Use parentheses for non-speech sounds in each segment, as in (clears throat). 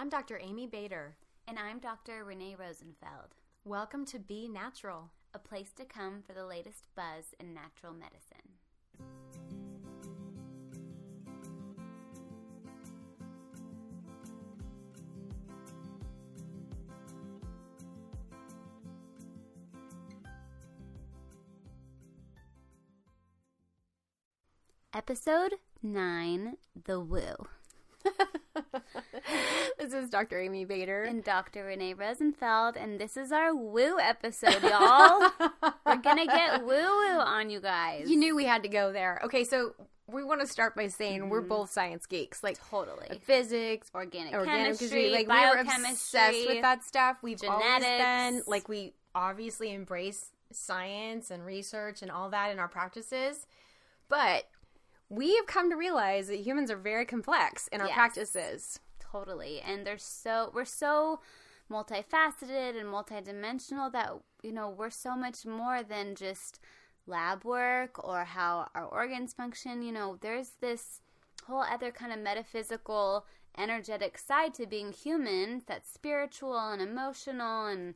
I'm Dr. Amy Bader. And I'm Dr. Renee Rosenfeld. Welcome to Be Natural, a place to come for the latest buzz in natural medicine. Episode 9 The Woo. (laughs) this is Dr. Amy Bader. And Dr. Renee Rosenfeld, and this is our woo episode, y'all. (laughs) We're gonna get woo woo on you guys. You knew we had to go there. Okay, so we want to start by saying mm-hmm. we're both science geeks, like totally physics, organic, organic chemistry, like biochemistry, we're obsessed with that stuff. We've genetics. always been like we obviously embrace science and research and all that in our practices, but we have come to realize that humans are very complex in our yes, practices. Totally. And they're so we're so multifaceted and multidimensional that you know, we're so much more than just lab work or how our organs function, you know, there's this whole other kind of metaphysical energetic side to being human that's spiritual and emotional and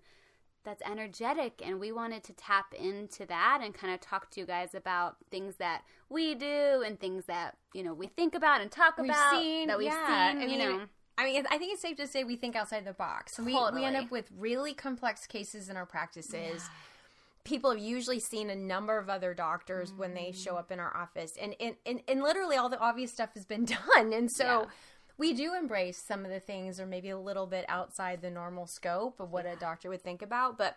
that's energetic and we wanted to tap into that and kind of talk to you guys about things that we do and things that you know we think about and talk we've about seen, that we've yeah. seen mean, you know I mean, I think it's safe to say we think outside the box. Totally. We, we end up with really complex cases in our practices. Yeah. People have usually seen a number of other doctors mm. when they show up in our office, and, and, and, and, literally all the obvious stuff has been (laughs) done. And so yeah. we do embrace some of the things, or maybe a little bit outside the normal scope of what yeah. a doctor would think about. But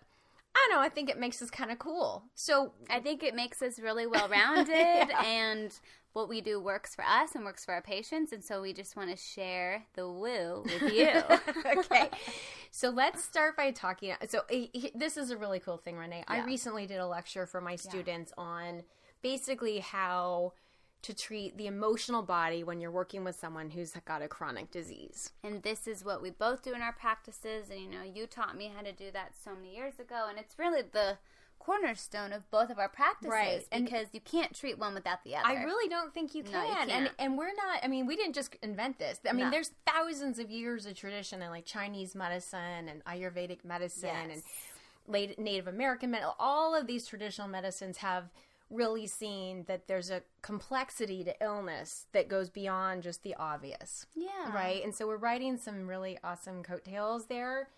I don't know. I think it makes us kind of cool. So I think it makes us really well rounded, (laughs) yeah. and what we do works for us and works for our patients. And so we just want to share the woo with (laughs) you. okay. (laughs) So let's start by talking. So eh, this is a really cool thing, Renee. Yeah. I recently did a lecture for my students yeah. on basically how to treat the emotional body when you're working with someone who's got a chronic disease. And this is what we both do in our practices. And, you know, you taught me how to do that so many years ago. And it's really the cornerstone of both of our practices right. because and you can't treat one without the other. I really don't think you can. No, you. And and we're not I mean, we didn't just invent this. I mean, no. there's thousands of years of tradition in like Chinese medicine and Ayurvedic medicine yes. and Native American medicine. All of these traditional medicines have really seen that there's a complexity to illness that goes beyond just the obvious. Yeah. Right? And so we're writing some really awesome coattails there.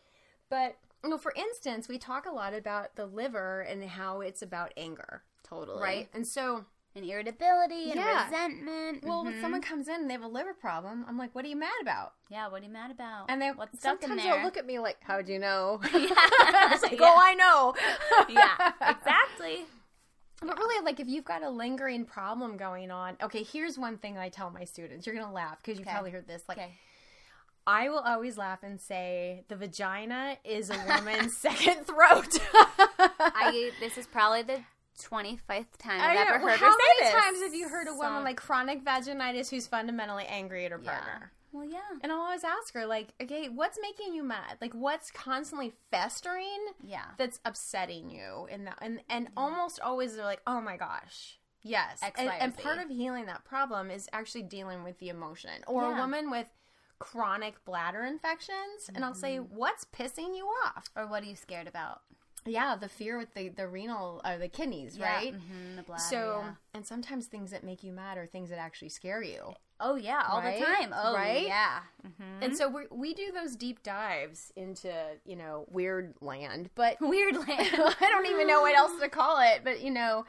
But you know, for instance, we talk a lot about the liver and how it's about anger. Totally. Right? And so and irritability and yeah. resentment. Well, mm-hmm. when someone comes in and they have a liver problem, I'm like, "What are you mad about?" Yeah, what are you mad about? And they what's sometimes they'll look at me like, "How'd you know?" (laughs) (laughs) yeah, I was like, "Oh, I know." (laughs) yeah, exactly. But really, like, if you've got a lingering problem going on, okay, here's one thing I tell my students. You're gonna laugh because you've okay. probably heard this. Like, okay. I will always laugh and say the vagina is a woman's (laughs) second throat. I this is probably the 25th time I've ever well, heard how her say many this. times have you heard a woman like chronic vaginitis who's fundamentally angry at her Yeah. partner? Well, yeah. And I'll always ask her, like, okay, what's making you mad? Like, what's constantly festering Yeah. that's upsetting you? And that, and and almost always they're like, oh my gosh, yes. X, and, Y, and part of healing that problem is actually dealing with the emotion. Or a woman with chronic bladder infections, and I'll say, Mm-hmm. what's pissing you off? Or what are you scared about? Yeah, the fear with the the renal or the kidneys, Yeah. right? Mhm, the bladder. So, yeah. and sometimes things that make you mad are things that actually scare you. oh yeah, all Right? the time. Oh Right? yeah. Mhm. And so we we do those deep dives into you know weird land, but (laughs) weird land. (laughs) I don't even know what else to call it. But you know,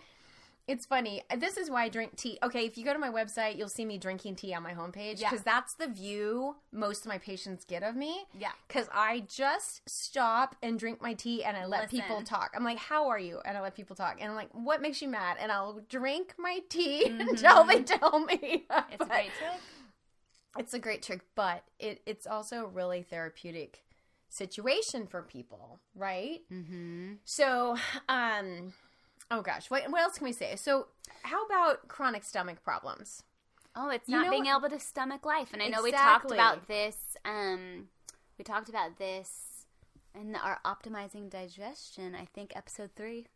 it's funny. This is why I drink tea. Okay, if you go to my website, you'll see me drinking tea on my homepage Yeah. because that's the view most of my patients get of me. Yeah. Because I just stop and drink my tea and I let people talk. I'm like, "How are you?" And I let people talk. And I'm like, "What makes you mad?" And I'll drink my tea (laughs) Mhm. until they tell me. It's a (laughs) great trick. It's a great trick, but it, it's also a really therapeutic situation for people, right? Mm-hmm. So, um, oh gosh, what, what else can we say? So, how about chronic stomach problems? Oh, it's You not know being able to stomach life. And I know we talked about this. Um, we talked about this in our optimizing digestion. I think episode three.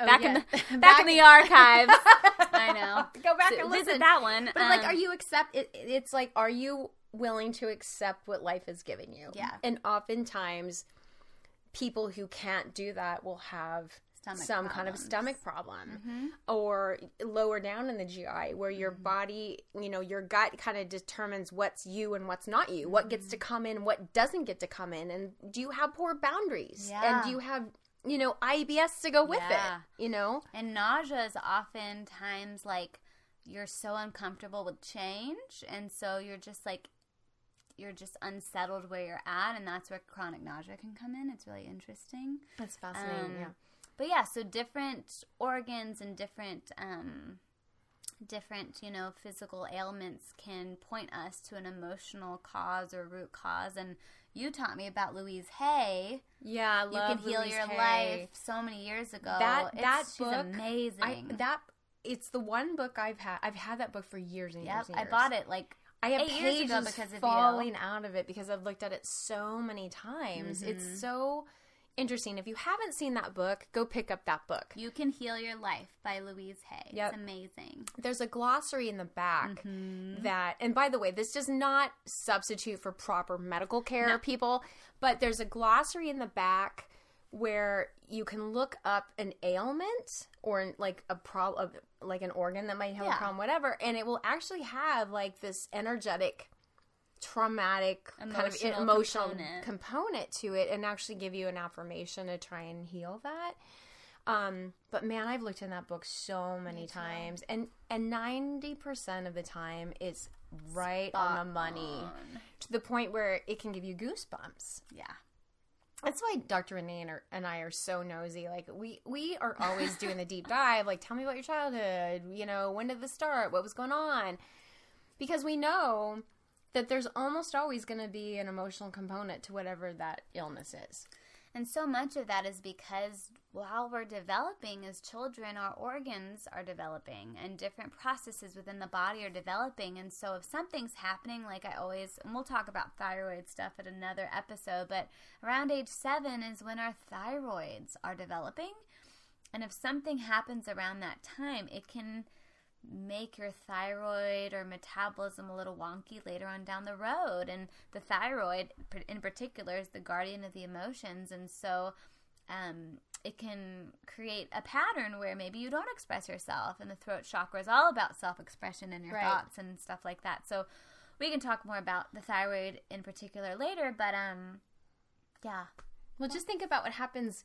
Oh, back yeah. in the (laughs) back, in the archives. (laughs) I know. Go back So and visit listen. that one. But like, Um, are you accept? It, it's like, are you willing to accept what life is giving you. Yeah. And oftentimes, people who can't do that will have Stomach some kind of stomach problem mm-hmm. or lower down in the GI where your mm-hmm. body, you know, your gut kind of determines what's you and what's not you, what gets to mm-hmm. come in, what doesn't get to come in. And do you have poor boundaries? Yeah. And do you have, you know, IBS to go with Yeah. it? You know? And nausea is oftentimes like you're so uncomfortable with change, and so you're just like you're just unsettled where you're at, and that's where chronic nausea can come in. It's really interesting. That's fascinating. Um, yeah. But yeah, so different organs and different um, different you know physical ailments can point us to an emotional cause or root cause. And you taught me about Louise Hay. Yeah, I You love can heal Louise your Hay. life so many years ago. That It's- that she's book, amazing. I, that it's the one book I've had. I've had that book for years and Yep, years. And I bought it like I have eight years pages ago because of falling you. out of it because I've looked at it so many times. Mm-hmm. It's so interesting. If you haven't seen that book, go pick up that book. You Can Heal Your Life by Louise Hay. Yep. It's amazing. There's a glossary in the back Mm-hmm. that, and by the way, this does not substitute for proper medical care, people, but there's a glossary in the back where you can look up an ailment or like a problem, like an organ that might have Yeah. a problem, whatever, and it will actually have like this energetic, traumatic kind of Emotional emotional component. component to it, and actually give you an affirmation to try and heal that. Um, but man, I've looked in that book so many times, and and ninety percent of the time, it's right on the money to the point where it can give you goosebumps. Yeah. That's why Dr. Renee and, and I are so nosy. Like we we are always doing the deep dive. Like, tell me about your childhood. You know, when did this start? What was going on? Because we know that there's almost always going to be an emotional component to whatever that illness is. And so much of that is because while we're developing as children, our organs are developing and different processes within the body are developing. And so if something's happening, like I always, and we'll talk about thyroid stuff at another episode, but around age seven is when our thyroids are developing. And if something happens around that time, it can make your thyroid or metabolism a little wonky later on down the road. And the thyroid, in particular, is the guardian of the emotions. And so um, it can create a pattern where maybe you don't express yourself. And the throat chakra is all about self expression and your Right. thoughts and stuff like that. So we can talk more about the thyroid in particular later. But um, yeah. Well, just think about what happens.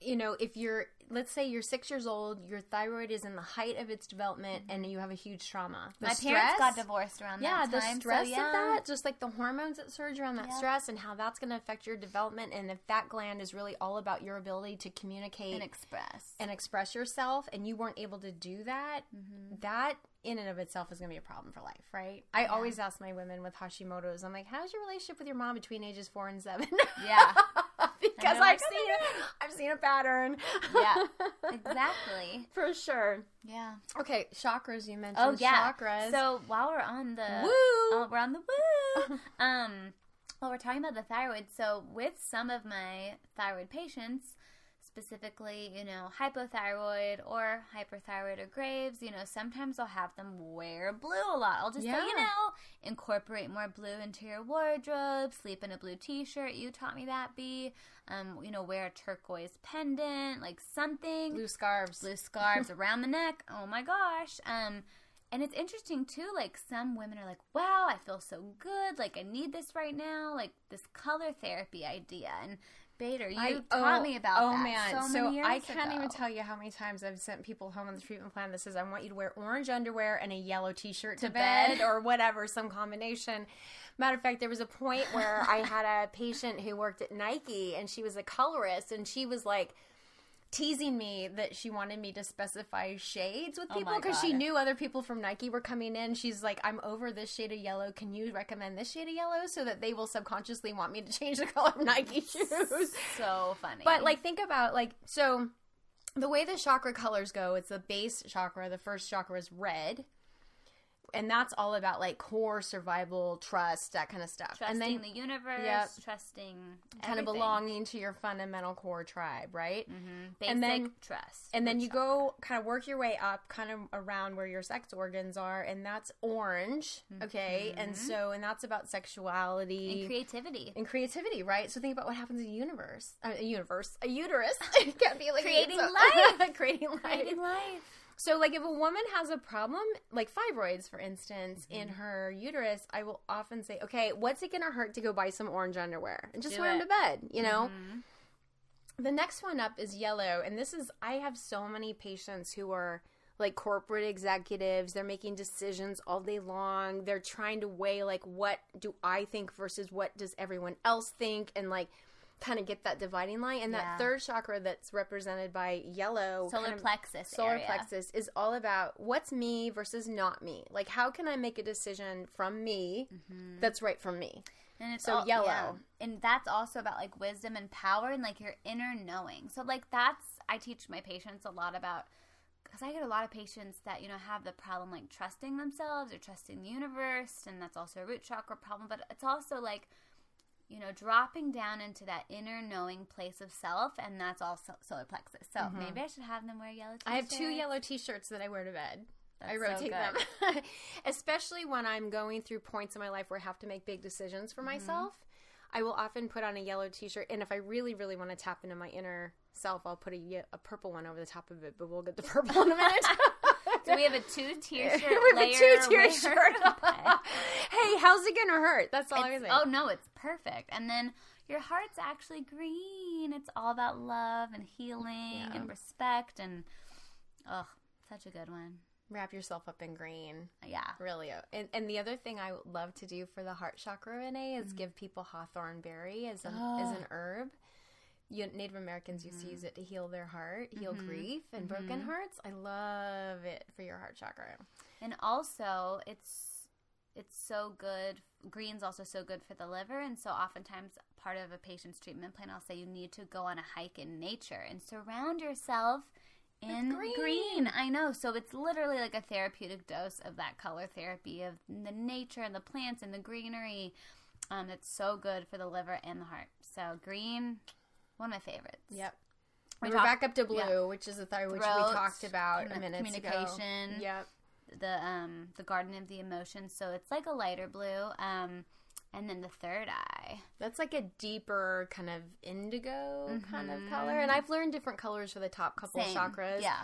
You know, if you're, let's say you're six years old, your thyroid is in the height of its development, and you have a huge trauma. The My parents got divorced around Yeah, that the time. stress so, yeah. of that, just like the hormones that surge around that Yeah. stress, and how that's going to affect your development, and if that gland is really all about your ability to communicate And express. and express yourself, and you weren't able to do that, Mm-hmm. that in and of itself is going to be a problem for life, right? I always ask my women with Hashimoto's, I'm like, how's your relationship with your mom between ages four and seven? Yeah. (laughs) because they're like, I've seen I've seen a pattern. yeah. (laughs) Exactly. for sure. Yeah. Okay, chakras. You mentioned Oh yeah. chakras. So while we're on the Woo! oh, we're on the woo. (laughs) um, well, we're talking about the thyroid. So with some of my thyroid patients, specifically, you know, hypothyroid or hyperthyroid or Graves, you know, sometimes I'll have them wear blue a lot. I'll just say, you know, incorporate more blue into your wardrobe, sleep in a blue t-shirt. You taught me that, B. Um, you know, wear a turquoise pendant, like something blue scarves. blue scarves around the neck. Oh my gosh. Um and it's interesting too, like some women are like, Wow, I feel so good, like I need this right now, like this color therapy idea. And Bader, you I- taught oh, me about oh that. man, so, years I can't ago. even tell you how many times I've sent people home on the treatment plan that says I want you to wear orange underwear and a yellow T-shirt to, To bed. bed. or whatever, some combination. Matter of fact, there was a point where I had a patient who worked at Nike and she was a colorist and she was like teasing me that she wanted me to specify shades with Oh people because she knew other people from Nike were coming in. She's like, I'm over this shade of yellow. Can you recommend this shade of yellow so that they will subconsciously want me to change the (laughs) color of Nike (laughs) shoes? So funny. But like think about like so the way the chakra colors go, it's the base chakra, the first chakra is red. And that's all about like core survival, trust, that kind of stuff. Trusting and then the universe, Yep. trusting kind of belonging to your fundamental core tribe, right? Mhm. Basic and then- trust. And then you chakra. go kind of work your way up kind of around where your sex organs are and that's orange, okay? And so and that's about sexuality Mm-hmm. and creativity. and creativity, right? So think about what happens in a universe, uh, a universe, a uterus. (laughs) it can't be like Creating life. (laughs) creating life. Creating life. So, like, if a woman has a problem, like fibroids, for instance, in Mm-hmm. her uterus, I will often say, "Okay, what's it gonna hurt to go buy some orange underwear and just Do wear them to bed?" You know. Mhm. The next one up is yellow, and this is I have so many patients who are like corporate executives. They're making decisions all day long. They're trying to weigh like what do I think versus what does everyone else think, and like kind of get that dividing line. And Yeah. that third chakra that's represented by yellow, Solar kind of- plexus. solar area. plexus is all about what's me versus not me. Like how can I make a decision from me mm-hmm. that's right for me? And it's So all, yellow. yeah. And that's also about like wisdom and power and like your inner knowing. So like that's I teach my patients a lot about because I get a lot of patients that you know have the problem like trusting themselves or trusting the universe, and that's also a root chakra problem. But it's also like you know dropping down into that inner knowing place of self, and that's also solar plexus. So maybe I should have them wear yellow. T-shirts. I have two yellow t-shirts that I wear to bed. I That's so rotate good. them. (laughs) Especially when I'm going through points in my life where I have to make big decisions for Mm-hmm. myself. I will often put on a yellow t-shirt and if I really really want to tap into my inner self, I'll put a, a purple one over the top of it, but we'll get the purple in a minute. (laughs) So we have a two tier shirt. we have a two-tier shirt. Hey, how's it gonna hurt? That's all It's- say. oh no, it's perfect. And then your heart's actually green. It's all about love and healing Yeah. and respect and oh, such a good one. Wrap yourself up in green. Yeah. Really. And, and the other thing I would love to do for the heart chakra, Renee, Mm-hmm. is give people hawthorn berry as, a, as Oh. an herb. You, Native Americans used to Mm-hmm. use it to heal their heart, heal grief and broken hearts. I love it for your heart chakra. And also, it's it's so good. Green's also so good for the liver, and so oftentimes part of a patient's treatment plan, I'll say you need to go on a hike in nature and surround yourself in green. green. I know. So it's literally like a therapeutic dose of that color therapy of the nature and the plants and the greenery. Um, it's so good for the liver and the heart. So green, one of my favorites. Yep. We We're talked- back up to blue, yeah. which is a thyroid, which we talked about a minute ago. communication. Yep. the um the garden of the emotions so it's like a lighter blue um and then the third eye That's like a deeper kind of indigo kind of color. And I've learned different colors for the top couple Same. chakras. yeah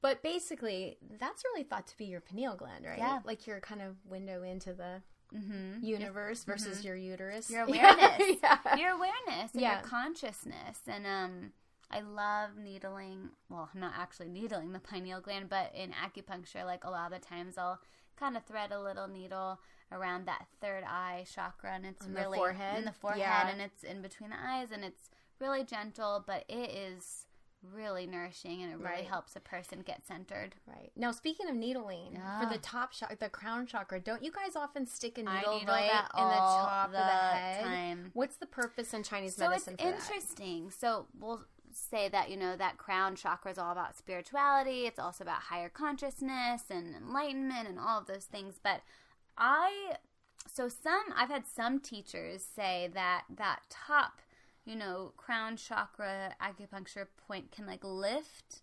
But basically, that's really thought to be your pineal gland, right? Yeah. Like your kind of window into the mm-hmm. universe versus your uterus. your (laughs) awareness (laughs) yeah. your awareness and Yeah. your consciousness and um I love needling well I'm not actually needling the pineal gland but in acupuncture like a lot of the times I'll kind of thread a little needle around that third eye chakra and it's On the really forehead? in the forehead Yeah. and it's in between the eyes and it's really gentle but it is really nourishing and it really Right. helps a person get centered Right. Now, speaking of needling, for the top chakra, the crown chakra, don't you guys often stick a needle needle right that in the top the of the head? time. What's the purpose in Chinese so it's medicine for that? interesting so we'll say that you know that crown chakra is all about spirituality it's also about higher consciousness and enlightenment and all of those things but i so some i've had some teachers say that that top you know crown chakra acupuncture point can like lift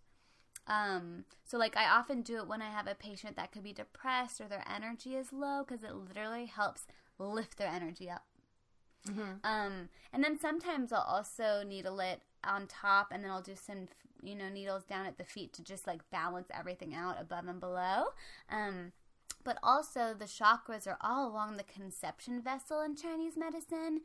um so like i often do it when i have a patient that could be depressed or their energy is low because it literally helps lift their energy up um, and then sometimes I'll also needle it on top, and then I'll do some, you know, needles down at the feet to just like balance everything out above and below. Um, but also the chakras are all along the conception vessel in Chinese medicine.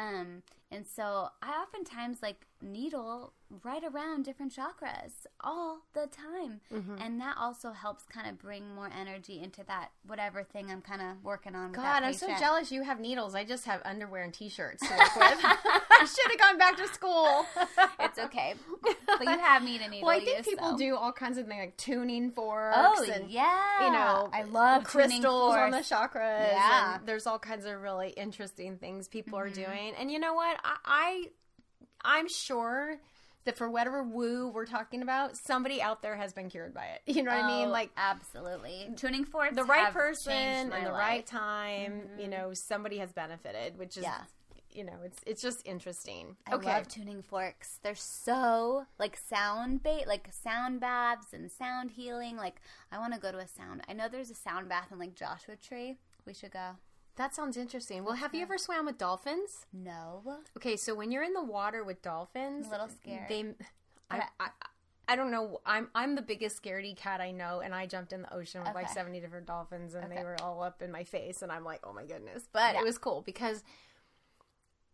Um, and so I oftentimes like needle right around different chakras all the time. And that also helps kind of bring more energy into that whatever thing I'm kind of working on. with God, I'm so jealous you have needles. I just have underwear and t-shirts to work with. (laughs) I should have gone back to school. (laughs) It's okay. But you have me to needle Well, I think you, people so. do all kinds of things like tuning forks Oh, and yeah. you know, I love crystals on the chakras. Yeah. and there's all kinds of really interesting things people Mm-hmm. are doing. And you know what? I, I I'm sure that for whatever woo we're talking about, somebody out there has been cured by it. (laughs) You know what I mean? Oh, Like absolutely tuning forks. the right person and the life. right time, you Mhm. know, somebody has benefited, which is Yeah. you know, it's it's just interesting. I okay. love tuning forks. They're so like sound bait, like sound baths and sound healing. Like I want to go to a sound. I know there's a sound bath in like Joshua Tree. We should go. That sounds interesting. Well, have you ever swam with dolphins? No. Okay, so when you're in the water with dolphins, a little scared. They, I, I, I don't know. I'm I'm the biggest scaredy cat I know, and I jumped in the ocean with like 70 different dolphins, and they were all up in my face, and I'm like, oh my goodness. But Yeah. it was cool because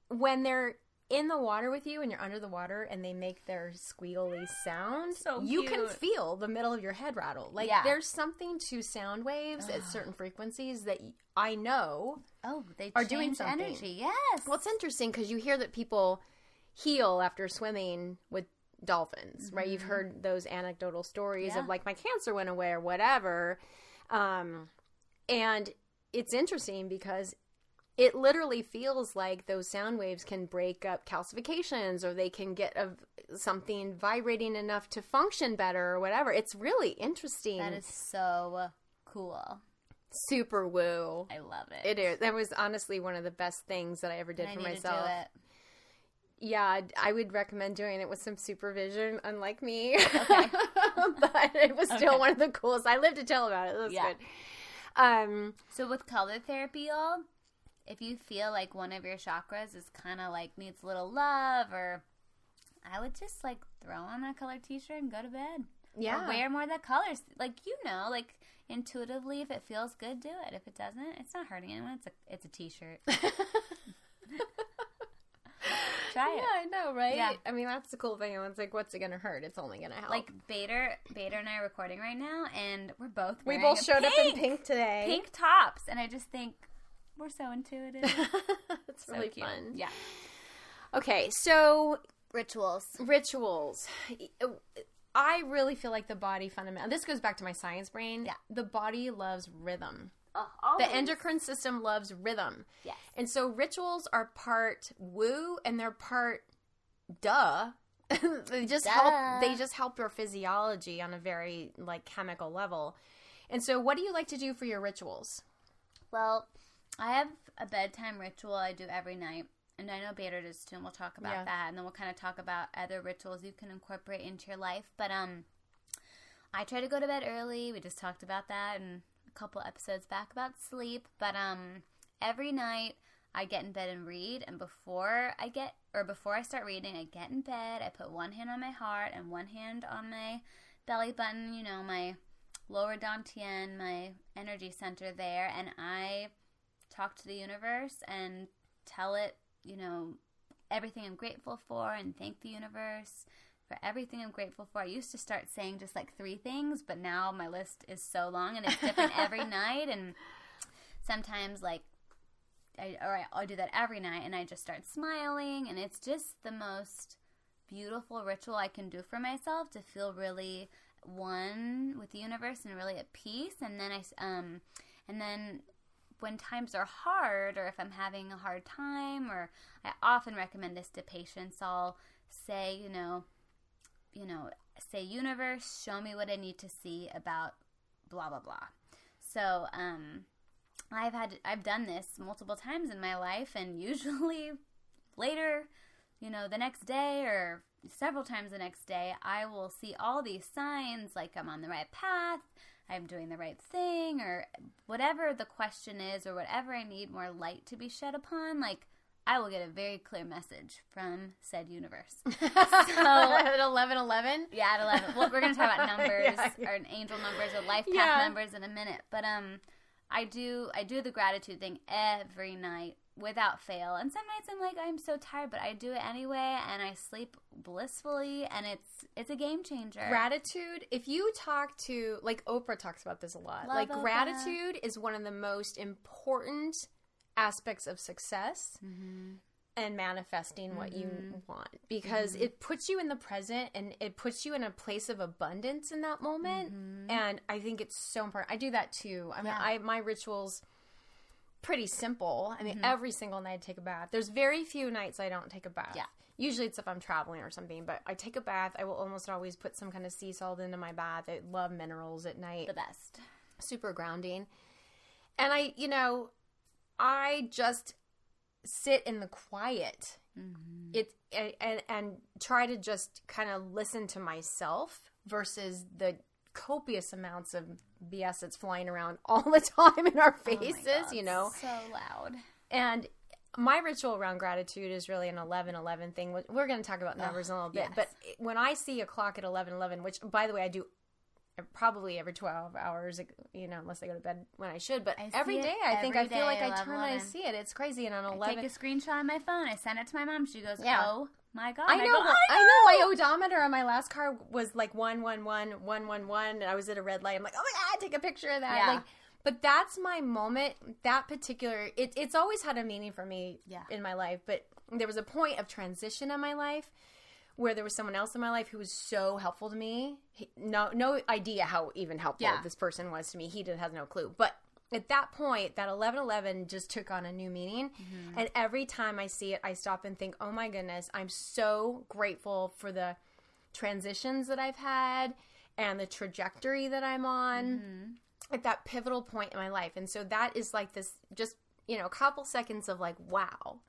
when they're in the water with you and you're under the water and they make their squealy sound, So you can feel the middle of your head rattle. Like Yeah. there's something to sound waves at certain frequencies that I know Oh, they Are doing something. energy. Yes. well, it's interesting because you hear that people heal after swimming with dolphins, right? You've heard those anecdotal stories Mm-hmm. Yeah. of like my cancer went away or whatever. Um, and it's interesting because it literally feels like those sound waves can break up calcifications or they can get a, something vibrating enough to function better or whatever. It's really interesting. that is so cool. super woo. I love it. It is. That was honestly one of the best things that I ever did I for need myself. to do it. Yeah, I'd- recommend doing it with some supervision, unlike me. Okay. (laughs) but it was still Okay. one of the coolest. I live to tell about it. It was Yeah. good. Um, So with color therapy, y'all, if you feel like one of your chakras is kind of like needs a little love, or I would just like throw on a color T-shirt and go to bed. yeah. Or wear more of the colors. Like you know, like intuitively, if it feels good, do it. If it doesn't, it's not hurting anyone. It's a it's a T-shirt. (laughs) Try it. yeah. I know, right? Yeah. I mean, that's the cool thing. It's like, what's it going to hurt? It's only going to help. Like Bader, Bader and I are recording right now, and we're both we both showed up in pink today. pink tops, and I just think we're so intuitive. (laughs) it's So really cute. fun. Yeah. Okay, so Rituals. rituals. I really feel like the body fundamental. This goes back to my science brain. Yeah. The body loves rhythm. Oh, The endocrine system loves rhythm. Yes. And so rituals are part woo and they're part duh. (laughs) they just Duh. help they just help your physiology on a very like chemical level. And so what do you like to do for your rituals? Well, I have a bedtime ritual I do every night. And I know Bader does too, and we'll talk about Yeah. that. And then we'll kind of talk about other rituals you can incorporate into your life. But um, I try to go to bed early. We just talked about that in a couple episodes back about sleep. But um, every night I get in bed and read. And before I get, or before I start reading, I get in bed. I put one hand on my heart and one hand on my belly button. You know, my lower dantian, my energy center there, and I talk to the universe and tell it, you know, everything I'm grateful for and thank the universe for everything I'm grateful for. I used to start saying just like three things, but now my list is so long and it's different every (laughs) night and sometimes like I or I, I do that every night and I just start smiling and it's just the most beautiful ritual I can do for myself to feel really one with the universe and really at peace and then I, um and then when times are hard or if I'm having a hard time or I often recommend this to patients I'll say you know you know say universe show me what I need to see about blah blah blah. So um I've had I've done this multiple times in my life and usually (laughs) later you know the next day or several times the next day I will see all these signs like I'm on the right path I'm doing the right thing or whatever the question is or whatever I need more light to be shed upon like I will get a very clear message from said universe (laughs) So At eleven eleven? yeah, at eleven. Well, we're gonna talk about (laughs) numbers Yeah. or angel numbers or life path Yeah. numbers in a minute. But um, I do I do the gratitude thing every night without fail. And some nights I'm like I'm so tired, but I do it anyway, and I sleep blissfully, and it's it's a game changer. Gratitude, if you talk to, like Oprah talks about this a lot, Love like Oprah. gratitude is one of the most important aspects of success Mm-hmm. and manifesting what you want because it puts you in the present and it puts you in a place of abundance in that moment. And I think it's so important. I do that too. I mean, Mm-hmm. Yeah. I my rituals pretty simple. I mean, mm-hmm. every single night I take a bath. There's very few nights I don't take a bath. Yeah. Usually it's if I'm traveling or something, but I take a bath. I will almost always put some kind of sea salt into my bath. I love minerals at night. The best. Super grounding. And I, you know, I just sit in the quiet. Mm-hmm. It and and try to just kind of listen to myself versus the copious amounts of BS that's flying around (laughs) all the time in our Oh faces, God, you know. So loud. And my ritual around gratitude is really an 11 11 thing. We're going to talk about numbers in a little bit. yes. But when I see a clock at 11 11, which by the way, I do probably every 12 hours, you know, unless I go to bed when I should. But I every day, I think I feel like I 11, turn and I see it. It's crazy. And on 11, I 11, take a screenshot on my phone. I send it to my mom. She goes, Yeah. "Oh my god!" I know, go, well, I know. My odometer on my last car was like one one one one one one, and I was at a red light. I'm like, oh my god, take a picture of that. Yeah. Like, but that's my moment. That particular, it, it's always had a meaning for me Yeah. in my life. But there was a point of transition in my life where there was someone else in my life who was so helpful to me. He, no, no idea how even helpful Yeah. this person was to me. He did, has no clue, but. At that point, that eleven eleven just took on a new meaning, mm-hmm. and every time I see it, I stop and think, "Oh my goodness, I'm so grateful for the transitions that I've had and the trajectory that I'm on mm-hmm. at that pivotal point in my life. And so that is like this just, you know, a couple seconds of like, wow,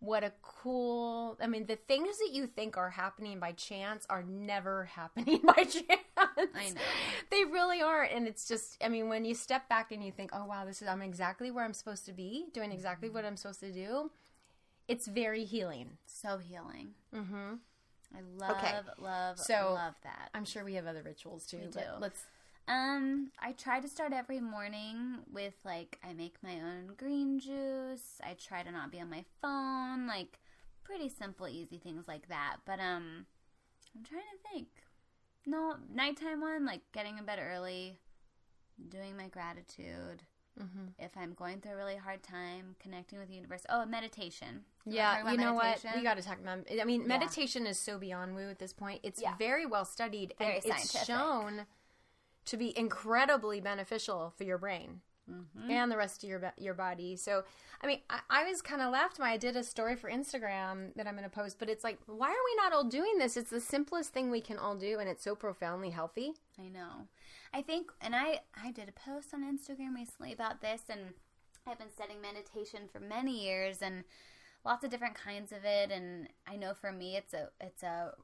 what a cool. I mean, the things that you think are happening by chance are never (laughs) happening by chance. I know. They really aren't. And it's just, I mean, when you step back and you think, oh, wow, this is, I'm exactly where I'm supposed to be, doing exactly what I'm supposed to do, it's very healing. So healing. Mm-hmm. I love, Okay. love, So- love that. I'm sure we have other rituals too. but do. let's Um, I try to start every morning with like I make my own green juice. I try to not be on my phone, like pretty simple, easy things like that. But um, I'm trying to think. No, nighttime one, like getting in bed early, doing my gratitude. Mm-hmm. If I'm going through a really hard time, connecting with the universe. Oh, meditation. You Yeah, you know what? meditation? We got to talk about. I mean, Yeah. meditation is so beyond woo at this point. It's Yeah. very well studied Very and it's shown to be incredibly beneficial for your brain Mm-hmm. and the rest of your your body. So, I mean, I, I was kind of laughed when I did a story for Instagram that I'm going to post, but it's like, why are we not all doing this? It's the simplest thing we can all do, and it's so profoundly healthy. I know. I think, and I I did a post on Instagram recently about this, and I've been studying meditation for many years, and lots of different kinds of it. And I know for me, it's a it's a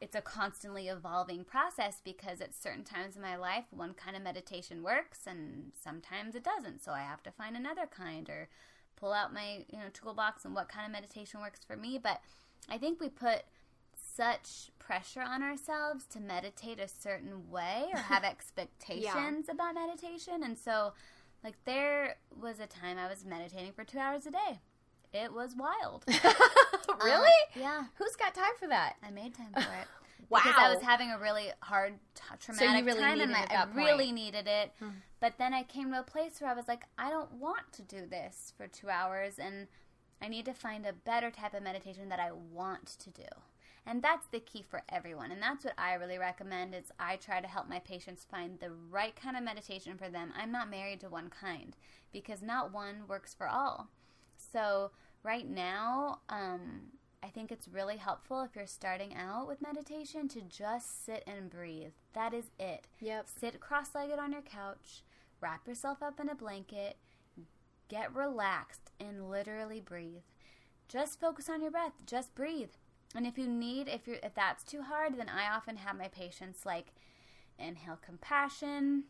it's a constantly evolving process because at certain times in my life, one kind of meditation works, and sometimes it doesn't. So I have to find another kind or pull out my you know toolbox and what kind of meditation works for me. But I think we put such pressure on ourselves to meditate a certain way or have (laughs) expectations about meditation. And so, like, there was a time I was meditating for two hours a day. It was wild. (laughs) Um, really? yeah, Who's got time for that? I made time for it. Wow. (laughs) Because I was having a really hard, t- traumatic really time, and I, it at that I really needed it. Hmm. But then I came to a place where I was like, I don't want to do this for two hours, and I need to find a better type of meditation that I want to do. And that's the key for everyone. And that's what I really recommend is I try to help my patients find the right kind of meditation for them. I'm not married to one kind because not one works for all. So right now, um, I think it's really helpful if you're starting out with meditation to just sit and breathe. That is it. Yep. Sit cross legged on your couch, wrap yourself up in a blanket, get relaxed, and literally breathe. Just focus on your breath. Just breathe. And if you need, if you if that's too hard, then I often have my patients like inhale compassion,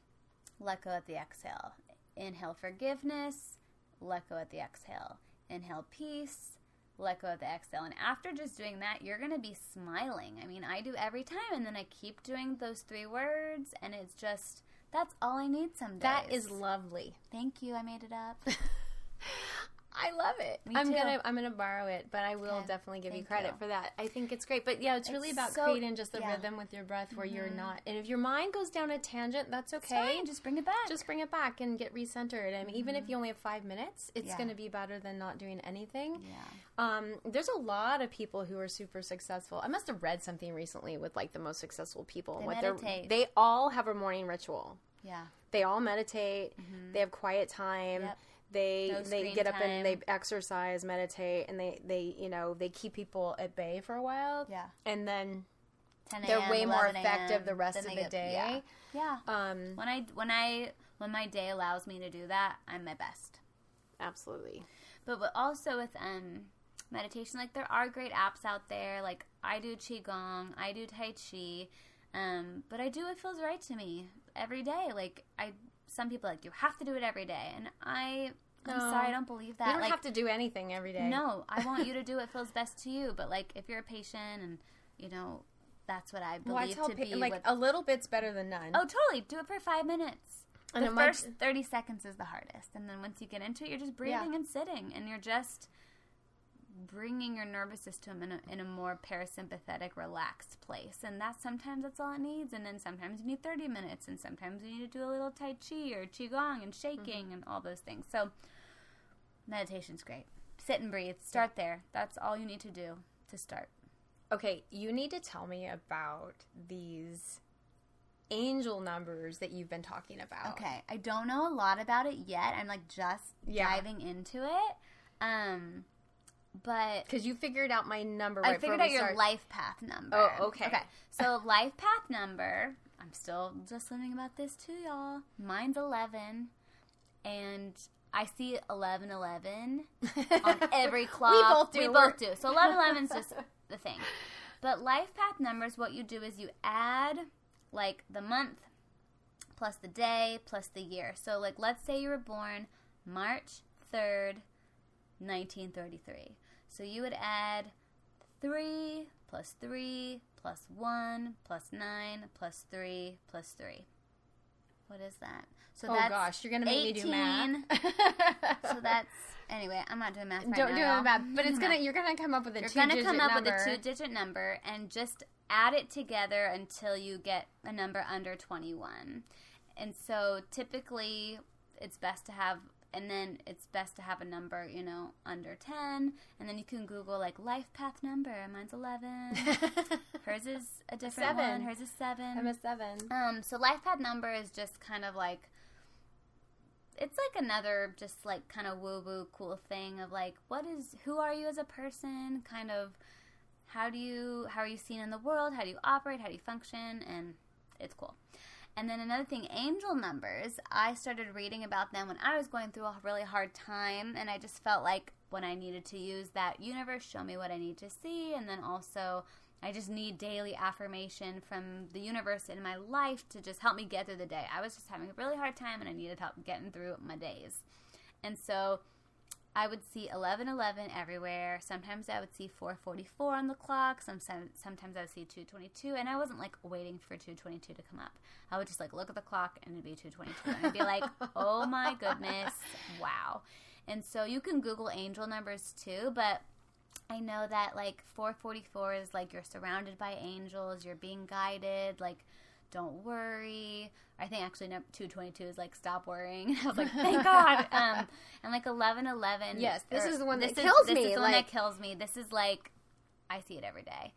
let go at the exhale. Inhale forgiveness, let go at the exhale. Inhale peace, let go of the exhale. And after just doing that, you're going to be smiling. I mean, I do every time, and then I keep doing those three words, and it's just that's all I need some days. That is lovely. Thank you. I made it up. (laughs) I love it. Me I'm too. gonna I'm gonna borrow it, but I will Okay. definitely give you credit you. for that. I think it's great. But yeah, it's, really about so- creating just the yeah. rhythm with your breath where you're Mhm. not and if your mind goes down a tangent, that's It's okay. fine. Just bring it back. Just bring it back and get recentered. I mean, even if you only have five minutes, it's Yeah. gonna be better than not doing anything. yeah. Um, there's a lot of people who are super successful. I must have read something recently with like the most successful people. They what they're- meditate. They all have a morning ritual. Yeah. They all meditate. They have quiet time. Yep. They No they get up time. and they exercise, meditate, and they they you know they keep people at bay for a while. Yeah. and then 10 they're way more effective the rest of the get- day. Yeah. yeah. Um, When I when I when my day allows me to do that, I'm my best. absolutely. But but also with um meditation, like there are great apps out there. Like I do qigong, I do tai chi, um, but I do what feels right to me every day. Like I, some people are like you have to do it every day, and I, I'm No. sorry, I don't believe that. You don't like have to do anything every day. no, I want you to (laughs) do what feels best to you. But like if you're a patient, and you know that's what I well, I believe tell to pa- be like what a little bit's better than none. Oh, totally. Do it for five minutes. And the it might- first 30 seconds is the hardest. And then once you get into it, you're just breathing and sitting. And you're just bringing your nervous system in a, in a more parasympathetic, relaxed place. And that's sometimes that's all it needs. And then sometimes you need 30 minutes. And sometimes you need to do a little Tai Chi or Qigong and shaking and all those things. So meditation's great. Sit and breathe. Start there. That's all you need to do to start. Okay, you need to tell me about these angel numbers that you've been talking about. Okay, I don't know a lot about it yet. I'm like just Yeah. diving into it. Um, but Because you figured out my number. I figured out your life path number. Oh, okay. Okay, so (laughs) life path number. I'm still just learning about this too, y'all. Mine's 11, and I see 11 11 (laughs) on every clock. We both do. We We're- both do. So 11 11 is just (laughs) the thing. But life path numbers, what you do is you add like the month plus the day plus the year. So like let's say you were born March 3rd, 1933. So you would add 3 plus 3 plus 1 plus 9 plus 3 plus 3. What is that? So Oh that's gosh, you're gonna make me do math. (laughs) So that's anyway. I'm not doing math right don't do the math, but it's (laughs) gonna you're gonna come up with a You're gonna come up number. with a two-digit number and just add it together until you get a number under 21. And so typically, it's best to have, and then it's best to have a number, you know, under 10. And then you can Google like life path number. Mine's 11. (laughs) Hers is a different Seven. one. Hers is seven. I'm a seven. Um, so life path number is just kind of like it's like another just like kind of woo woo cool thing of like what is who are you as a person, kind of how do you how are you seen in the world, how do you operate, how do you function, and it's cool. And then another thing, angel numbers. I started reading about them when I was going through a really hard time, and I just felt like when I needed to use that universe, show me what I need to see, and then also I just need daily affirmation from the universe in my life to just help me get through the day. I was just having a really hard time, and I needed help getting through my days. And so I would see 1111 everywhere. Sometimes I would see 444 on the clock. Sometimes, sometimes I would see 222. And I wasn't like waiting for 222 to come up. I would just like look at the clock and it'd be 222. And I'd be like, (laughs) oh my goodness, wow. And so you can Google angel numbers too, but I know that like 444 is like you're surrounded by angels, you're being guided, like don't worry. I think actually no, 222 is like stop worrying. (laughs) I was like, thank God. (laughs) Um, and like 1111. Yes, this or- is the one that this is- kills this me, is the one that kills me. This is like, I see it every day.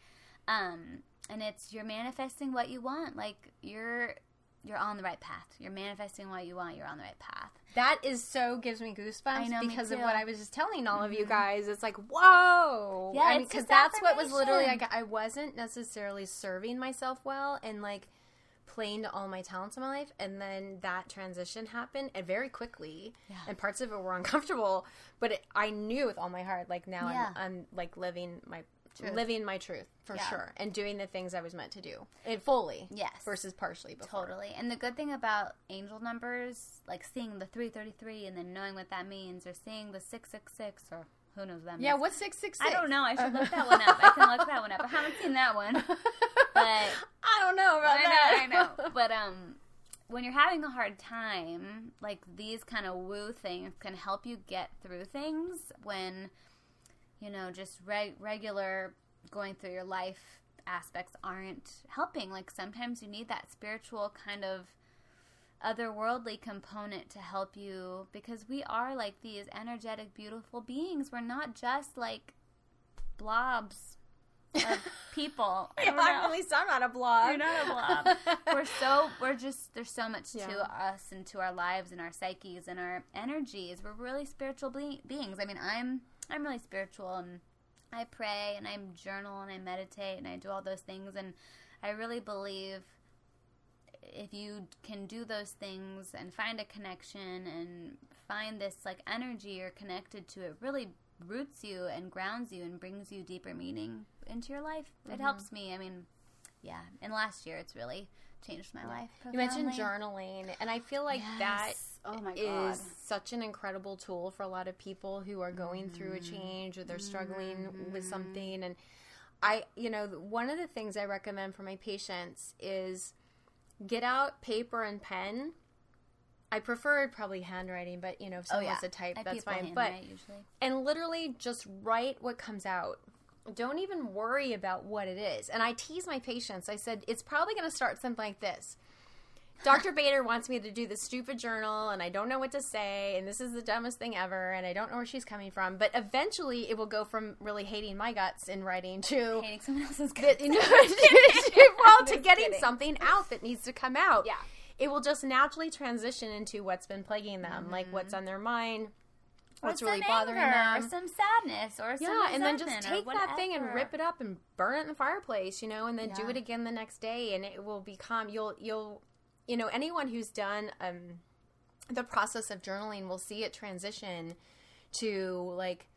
Um, and it's you're manifesting what you want. Like you're you're on the right path. You're manifesting what you want. You're on the right path. That is so gives me goosebumps know, me because of what I was just telling all of you guys. It's like whoa, Yeah, I mean, because that's what was literally like I wasn't necessarily serving myself well and like to all my talents in my life, and then that transition happened and very quickly, Yeah. and parts of it were (laughs) uncomfortable, but it, I knew with all my heart, like now Yeah. I'm, I'm like living my. Truth. Living my truth for Yeah. sure, and doing the things I was meant to do, and fully, Yes. versus partially before. Totally. And the good thing about angel numbers, like seeing the 333 and then knowing what that means, or seeing the 666, or who knows that means. Yeah, what's six six six? I don't know. I should look that one up. I can look that one up. I haven't seen that one. (laughs) But know about I that. know, I know. (laughs) But um, when you're having a hard time, like these kind of woo things can help you get through things when, you know, just reg- regular going through your life aspects aren't helping. Like sometimes you need that spiritual kind of otherworldly component to help you because we are like these energetic, beautiful beings. We're not just like blobs of people. (laughs) I don't at least I'm not a blob. You're not a blob. (laughs) we're so we're just there's so much Yeah. to us and to our lives and our psyches and our energies. We're really spiritual be- beings. I mean, I'm I'm really spiritual and I pray and I journal and I meditate and I do all those things and I really believe if you can do those things and find a connection and find this like energy you're connected to it really roots you and grounds you and brings you deeper meaning into your life. Mm-hmm. it helps me. I mean yeah. In last year it's really changed my life You mentioned journaling, and I feel like that oh my is such an incredible tool for a lot of people who are going through a change or they're struggling with something and I you know one of the things I recommend for my patients is get out paper and pen. I prefer probably handwriting, but you know if oh someone yeah wants to type, I that's fine. But usually and literally just write what comes out. Don't even worry about what it is. And I tease my patients. I said, it's probably going to start something like this. Dr. Bader wants me to do this stupid journal, and I don't know what to say, and this is the dumbest thing ever, and I don't know where she's coming from. But eventually, it will go from really hating my guts in writing to hating someone else's that, guts. (laughs) you know, (laughs) well, to (laughs) getting kidding. something out that needs to come out. Yeah. It will just naturally transition into what's been plaguing them, like what's on their mind, what's really bothering them. or some sadness or some Yeah, and then just take that thing and rip it up and burn it in the fireplace, you know, and then do it again the next day, and it will become you'll you'll you know anyone who's done um the process of journaling will see it transition to like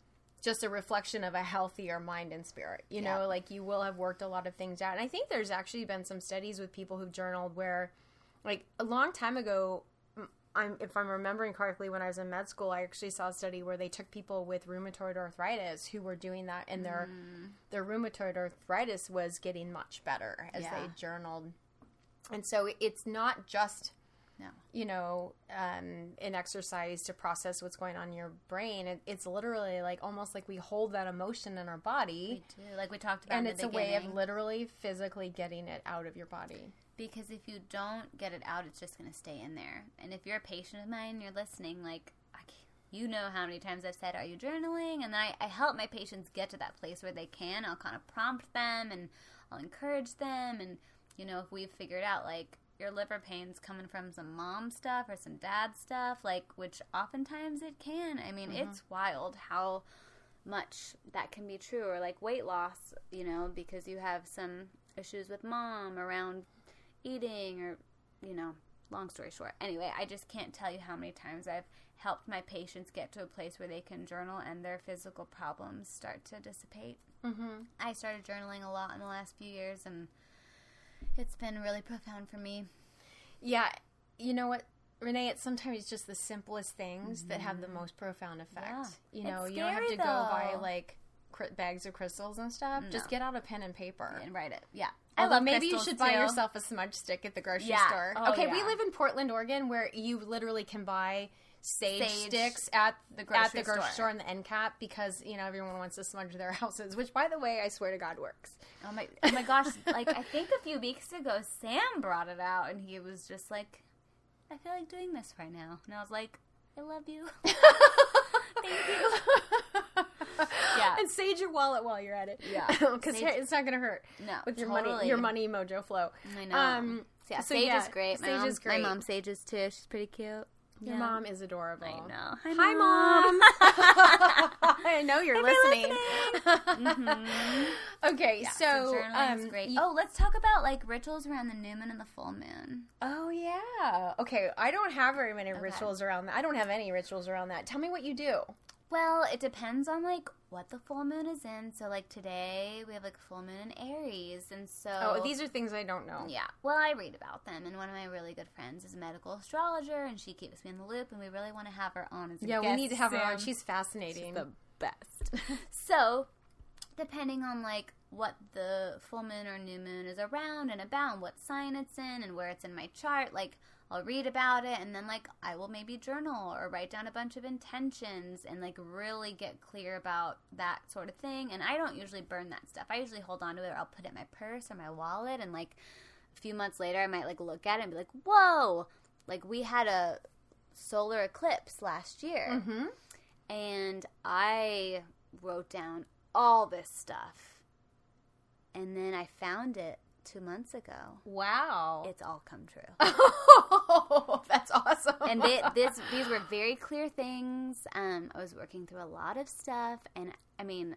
just a reflection of a healthier mind and spirit. You know, like you will have worked a lot of things out. And I think there's actually been some studies with people who've journaled where, like, a long time ago, I'm, if I'm remembering correctly, when I was in med school, I actually saw a study where they took people with rheumatoid arthritis who were doing that, and their their rheumatoid arthritis was getting much better as Yeah. they journaled. And so it's not just No. you know, um, an exercise to process what's going on in your brain. It, it's literally like almost like we hold that emotion in our body, We do, like we talked about and it's a way of literally physically getting it out of your body. Because if you don't get it out, it's just going to stay in there. And if you're a patient of mine, you're listening, like, you know how many times I've said, Are you journaling? And I, I help my patients get to that place where they can. I'll kind of prompt them and I'll encourage them. And, you know, if we've figured out, like, your liver pain's coming from some mom stuff or some dad stuff, like, which oftentimes it can. I mean, mm-hmm. it's wild how much that can be true or like weight loss you know because you have some issues with mom around eating or you know long story short anyway i just can't tell you how many times i've helped my patients get to a place where they can journal and their physical problems start to dissipate Mm-hmm. i started journaling a lot in the last few years and it's been really profound for me Yeah, you know what, Renee? It's sometimes just the simplest things that have the most profound effect. Yeah. You know, you don't have to go buy like cr- bags of crystals and stuff. Just get out a pen and paper. and write it yeah Although I love maybe you should buy yourself a smudge stick at the grocery Yeah. store. Oh, okay, we live in Portland, Oregon, where you literally can buy sage, Sage sticks at the at grocery the grocery store. store and the end cap because you know everyone wants to smudge their (laughs) houses. Which, by the way, I swear to God, works. Oh my, oh my gosh! like I think a few weeks ago, Sam brought it out, and he was just like, "I feel like doing this right now," and I was like, "I love you." (laughs) Thank you. (laughs) Yeah. and sage your wallet while you're at it. Yeah. (laughs) because Sage- it's not going to hurt No, with your totally. money, your money mojo flow. I know. Um, so yeah, so Sage yeah, is great. My Sage mom, is great. My mom sages too. She's pretty cute. Your Yeah. mom is adorable. I know. Hi, mom. (laughs) (laughs) I know you're listening. okay, Yeah, so, journaling's um, great. you- oh, let's talk about like rituals around the new moon and the full moon. oh yeah. Okay, I don't have very many rituals around that. I don't have any rituals around that. Tell me what you do. Well, it depends on like what the full moon is in. So like today we have like full moon in Aries, and so Oh, these are things I don't know. Yeah, well, I read about them, and one of my really good friends is a medical astrologer, and she keeps me in the loop, and we really want to have her on as a Yeah, we need to have her on. She's fascinating. the best. (laughs) so, depending on like what the full moon or new moon is around and about, and what sign it's in, and where it's in my chart, like I'll read about it, and then like I will maybe journal or write down a bunch of intentions and like really get clear about that sort of thing. And I don't usually burn that stuff. I usually hold on to it. Or I'll put it in my purse or my wallet, and like a few months later, I might like look at it and be like, "Whoa!" Like we had a solar eclipse last year hmm and I wrote down all this stuff and then I found it two months ago. Wow. It's all come true. (laughs) oh, that's awesome. and they, (laughs) this, these were very clear things. Um, I was working through a lot of stuff, and I mean,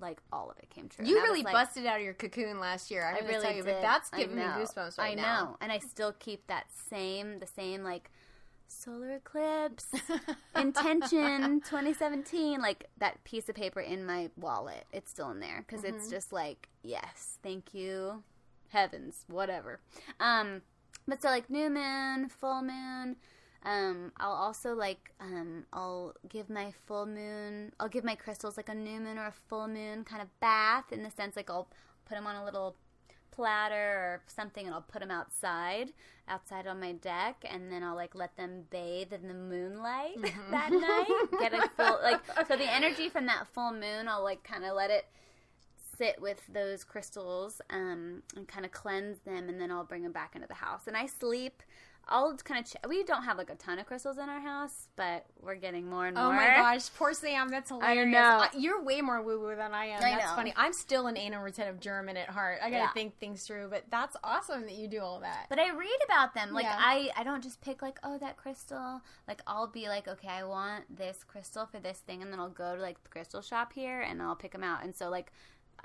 like all of it came true. You And really like, busted out of your cocoon last year. I'm I really tell you, did. but that's giving me goosebumps right now. I now. know, and I still keep that same, the same like solar eclipse (laughs) intention 2017, like that piece of paper in my wallet. It's still in there because Mm-hmm. it's just like yes, thank you, heavens, whatever. Um, but so like new moon, full moon. Um, I'll also like um, I'll give my full moon. I'll give my crystals like a new moon or a full moon kind of bath in the sense like I'll put them on a little platter or something and I'll put them outside outside on my deck and then I'll like let them bathe in the moonlight that night get a full like so the (laughs) energy from that full moon I'll like kind of let it sit with those crystals um, and kind of cleanse them and then I'll bring them back into the house and I sleep I'll kind of ch- we don't have like a ton of crystals in our house but we're getting more and more Oh my gosh, poor Sam. That's hilarious. I know. You're way more woo woo than I am. I that's know. funny. I'm still an anal retentive German at heart. I gotta Yeah. think things through, but that's awesome that you do all that. But I read about them. Like Yeah. I, I don't just pick like, oh, that crystal. Like I'll be like, okay, I want this crystal for this thing, and then I'll go to like the crystal shop here and I'll pick them out. And so like,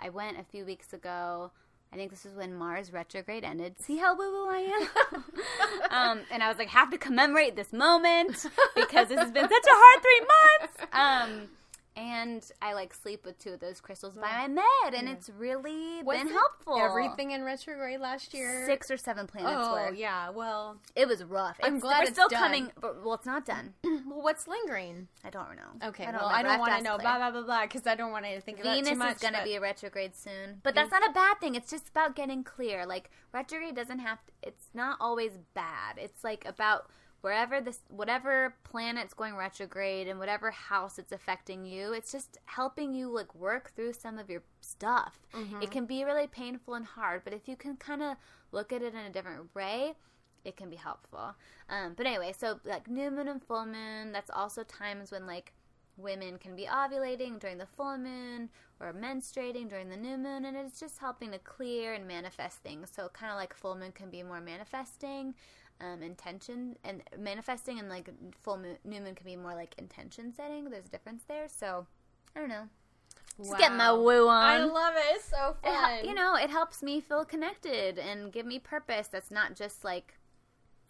I went a few weeks ago. I think this is when Mars retrograde ended. See how woo woo I am. (laughs) um, and I was like, have to commemorate this moment because this has been such a hard three months. Um, and I like sleep with two of those crystals by my bed, and it's really been helpful. Everything in retrograde last year. six or seven planets Oh were. yeah. Well, It was rough. I'm It's- glad we're it's still done. coming. But, well, it's not done. (clears throat) well, what's lingering? I don't know. Okay. I well, remember. I don't want to know. Blah blah blah blah. Because I don't want to think about Venus too much. is going to but- be a retrograde soon, but that's mm. not a bad thing. It's just about getting clear. Like retrograde doesn't have. To, it's not always bad. It's like about wherever this, whatever planet's going retrograde and whatever house it's affecting you. It's just helping you like work through some of your stuff. Mm-hmm. It can be really painful and hard, but if you can kind of look at it in a different way, it can be helpful. Um, but anyway, so like new moon and full moon, that's also times when like women can be ovulating during the full moon or menstruating during the new moon, and it's just helping to clear and manifest things. So kind of like full moon can be more manifesting. Um, intention and manifesting and like full moon, new moon can be more like intention setting. There's a difference there. So I don't know. Just get my Wow. woo on. I love it. It's so It fun. hel- you know, it helps me feel connected and give me purpose. That's not just like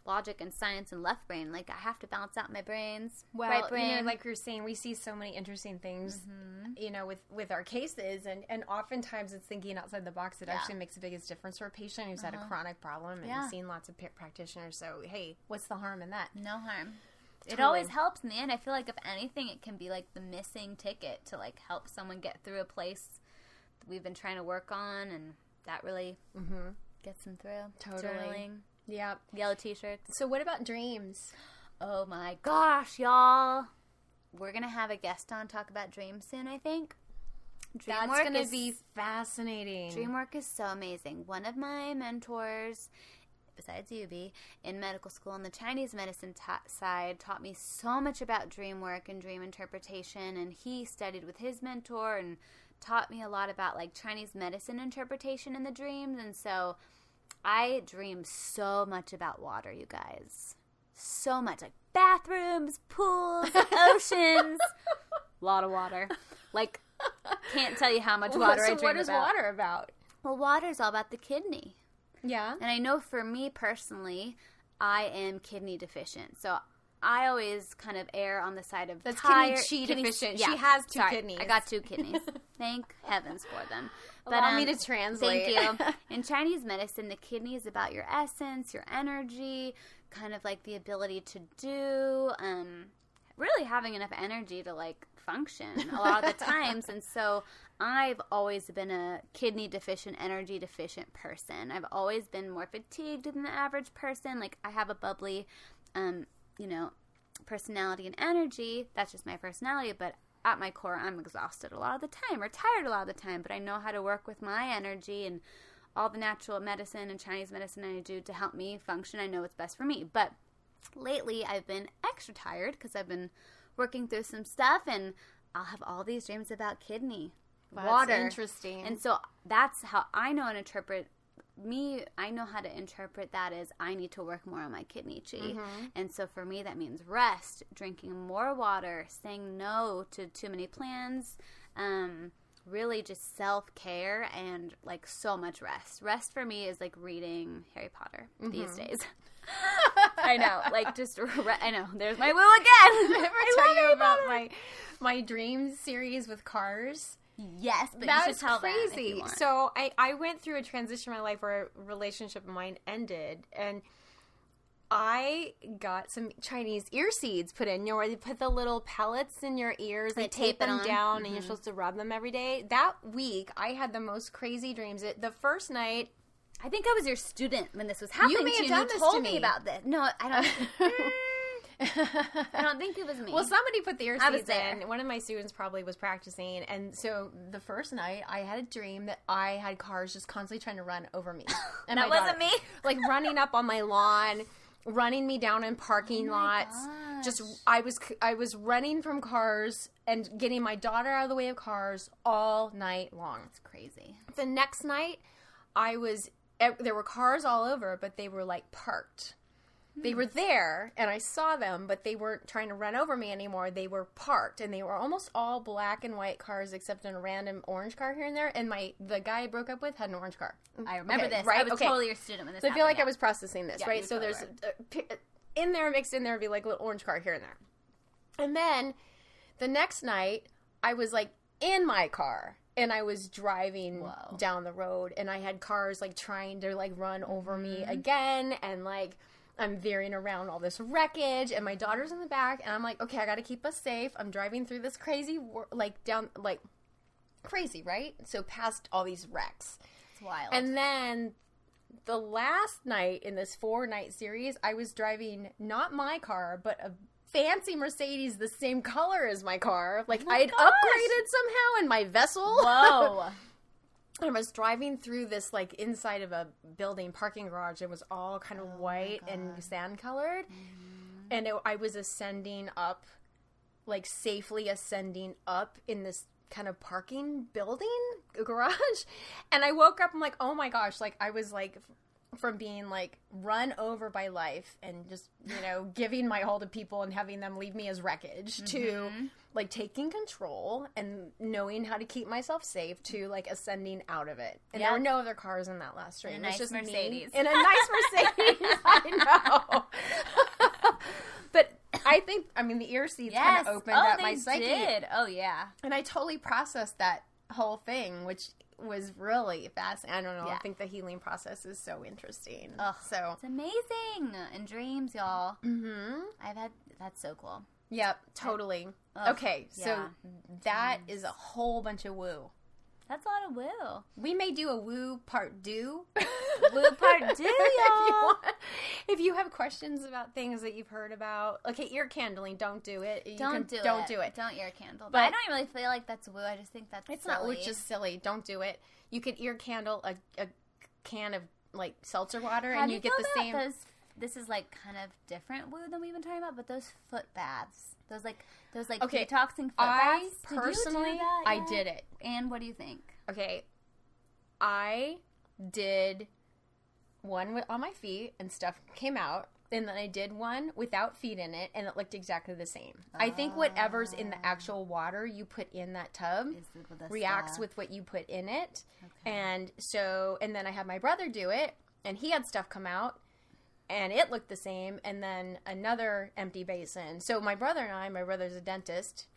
logic and science and left brain. Like I have to balance out my brains, well, right brain. you know, like you're saying, we see so many interesting things, Mm-hmm. you know, with with our cases, and and oftentimes it's thinking outside the box that Yeah. Uh-huh. actually makes the biggest difference for a patient who's had a chronic problem and Yeah. seen lots of practitioners. So hey, what's the harm in that? no harm. It always helps in the end. I feel like if anything, it can be like the missing ticket to like help someone get through a place we've been trying to work on, and that really Mm-hmm. gets them through. Totally. Journaling, Yeah. yellow t-shirts. So what about dreams? Oh my gosh, y'all! We're gonna have a guest on talk about dreams soon. I think. Dream That's work going to is- be fascinating. Dream work is so amazing. One of my mentors, besides you, B, in medical school on the Chinese medicine ta side, taught me so much about dream work and dream interpretation. And he studied with his mentor and taught me a lot about like Chinese medicine interpretation in the dreams. And so I dream so much about water, you guys. So much. Like bathrooms, pools, (laughs) oceans. A lot of water. Like, can't tell you how much water so I dream about. what is about. water about? Well, water is all about the kidney. Yeah. And I know for me personally, I am kidney deficient. So I always kind of err on the side of That's tired, kidney chi deficient. yeah. She has two Sorry, kidneys. I got two kidneys. (laughs) Thank heavens for them. Allow me um, to translate. Thank you. (laughs) In Chinese medicine, the kidney is about your essence, your energy, kind of like the ability to do, um, really having enough energy to like function a lot of the (laughs) times. And so I've always been a kidney deficient, energy deficient person. I've always been more fatigued than the average person. Like I have a bubbly, um, you know, personality and energy. That's just my personality, but at my core, I'm exhausted a lot of the time or tired a lot of the time, but I know how to work with my energy and all the natural medicine and Chinese medicine I do to help me function. I know what's best for me. But lately, I've been extra tired because I've been working through some stuff and I'll have all these dreams about kidney. That's water. interesting. And so that's how I know and interpret me. I know how to interpret that as I need to work more on my kidney chi. Mm-hmm. And so for me, that means rest, drinking more water, saying no to too many plans. Um, really just self care and like so much rest. Rest for me is like reading Harry Potter these Mm-hmm. days. (laughs) I know, (laughs) like just re- I know. There's my (laughs) woo again. ever I tell you about Potter. my my dream series with cars? Yes, but that you should tell crazy. want. So I I went through a transition in my life where a relationship of mine ended, and I got some Chinese ear seeds put in. You know, where they put the little pellets in your ears, they, They tape, tape them down, and Mhm. you're supposed to rub them every day. That week, I had the most crazy dreams. It, the first night, I think I was your student when this was happening. You may to have you. done You this told to me me. about this. No, I don't. (laughs) I don't think it was me. Well, somebody put the ear I was there. in. One of my students probably was practicing, and so the first night I had a dream that I had cars just constantly trying to run over me. (laughs) And That wasn't daughter. me. (laughs) Like running up on my lawn, running me down in parking Oh lots. gosh. Just I was I was running from cars and getting my daughter out of the way of cars all night long. It's crazy. The next night, I was there were cars all over, but they were like parked. They were there, and I saw them, but they weren't trying to run over me anymore. They were parked, and they were almost all black and white cars, except in a random orange car here and there. And my the guy I broke up with had an orange car. I remember Okay, this. right? I was Okay. totally your student when this. So I feel like happened, I was processing this, Yeah, right? So totally there's pi- in there, mixed in there, would be like a little orange car here and there. And then the next night, I was like in my car and I was driving Whoa. down the road, and I had cars like trying to like run over me Mm-hmm. again, and like. I'm veering around all this wreckage, and my daughter's in the back, and I'm like, okay, I got to keep us safe. I'm driving through this crazy, wor- like down, like crazy, right? So past all these wrecks. It's wild. and then the last night in this four night series, I was driving not my car, but a fancy Mercedes the same color as my car. Like oh my I'd gosh. upgraded somehow in my vessel. whoa. (laughs) I was driving through this like inside of a building parking garage. It was all kind of oh white and sand colored, mm-hmm. and it, I was ascending up, like safely ascending up in this kind of parking building (laughs) garage. And I woke up. I'm like, oh my gosh! Like I was like from being like run over by life and just you know (laughs) giving my all to people and having them leave me as wreckage to mm-hmm. like taking control and knowing how to keep myself safe to like ascending out of it. And there were no other cars in that last stream. a It was nice just me Mercedes. in a nice (laughs) Mercedes. (laughs) I know. but I think I mean the ear seeds Yes. kind of opened oh, up my psyche, did. Oh yeah. and I totally processed that whole thing, which was really fascinating. I don't know. Yeah. I think the healing process is so interesting. Ugh. So, It's amazing. And dreams, y'all. Mm-hmm. I've had. That's so cool. yep, totally. Ugh, okay, so yeah. that is a whole bunch of woo. That's a lot of woo. We may do a woo part do. (laughs) Woo part do, (laughs) if, you y'all. want- if you have questions about things that you've heard about, okay, ear candling, don't do it. You Don't can- do don't it. do it. Don't ear candle. But, But- I don't really feel like that's woo. I just think that's It's not silly. which is silly. Don't do it. You could ear candle a, a can of like seltzer water, How and do you get the same. Those, this is like kind of different woo than we've been talking about, but those foot baths, those like those like Okay, detoxing foot I baths. Did you do personally, that I did it. And what do you think? Okay, I did one on my feet, and stuff came out. And then I did one without feet in it, and it looked exactly the same. I think whatever's in the ah. actual water you put in that tub reacts stuff. with what you put in it. Okay. And so, and then I had my brother do it, and he had stuff come out, and it looked the same. And then another empty basin. So my brother and I, my brother's a dentist,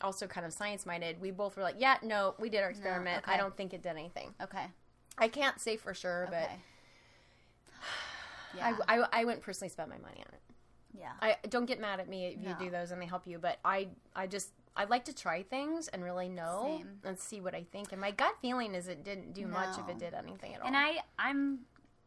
also kind of science minded. We both were like, "Yeah, no, we did our experiment. I okay. don't think it did anything. Okay. I can't say for sure, but Okay. yeah. I, I, I wouldn't personally spend my money on it. yeah. I don't get mad at me if you do those and they help you, but I I just I like to try things and really know Same. and see what I think. And my gut feeling is it didn't do much if it did anything at all. and I I'm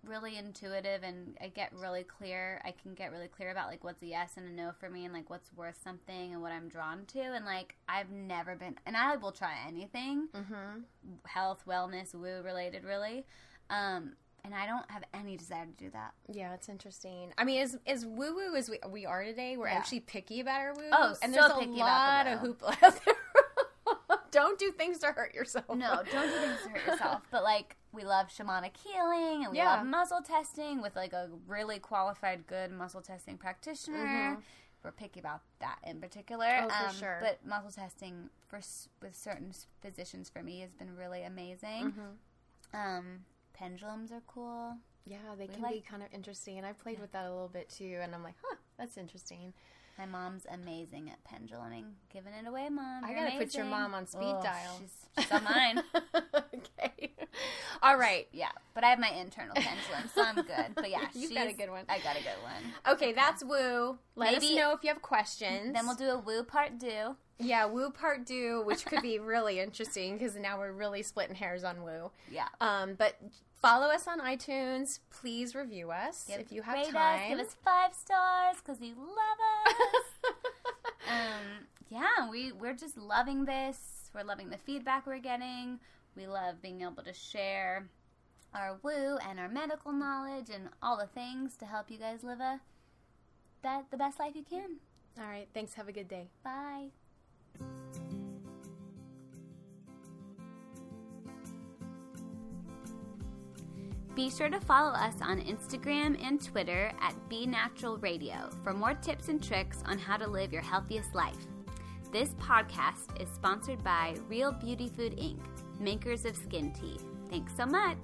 really intuitive and I get really clear. I can get really clear about like what's a yes and a no for me and like what's worth something and what I'm drawn to and like I've never been and I will try anything mm-hmm. health, wellness, woo related really. Um and I don't have any desire to do that. Yeah, it's interesting. I mean, as as woo woo as we, we are today, we're Yeah. actually picky about our woo. Oh, and so there's a picky lot about of the hoopla (laughs) out there don't do things to hurt yourself. No, don't do things to hurt yourself. But like, we love shamanic healing and we Yeah. love muscle testing with like a really qualified, good muscle testing practitioner. We're picky about that in particular. Mm-hmm. Oh, for sure. But muscle testing for with certain physicians for me has been really amazing. Mm-hmm. Um, pendulums are cool. Yeah, they can be kind of interesting, and I played with that a little bit too. And I'm like, huh, that's interesting. My mom's amazing at penduluming. Giving it away, mom. I You're gotta put your mom on speed Oh, dial. She's, she's on mine. (laughs) okay. All right. Yeah, but I have my internal pendulum, so I'm good. But yeah, (laughs) You've got a good one. I got a good one. Okay, that's woo. Let us know if you have questions. Then we'll do a woo part do. yeah, woo part do, which could be (laughs) really interesting because now we're really splitting hairs on woo. Yeah. Um, but follow us on iTunes. Please review us Give- if you have rate time. Us, give us five stars because you love us. (laughs) um, yeah, we we're just loving this. We're loving the feedback we're getting. We love being able to share our woo and our medical knowledge and all the things to help you guys live a that the best life you can. All right. Thanks. Have a good day. Bye. Be sure to follow us on Instagram and Twitter at Be Natural Radio for more tips and tricks on how to live your healthiest life. This podcast is sponsored by Real Beauty Food Inc., makers of skin tea. Thanks so much.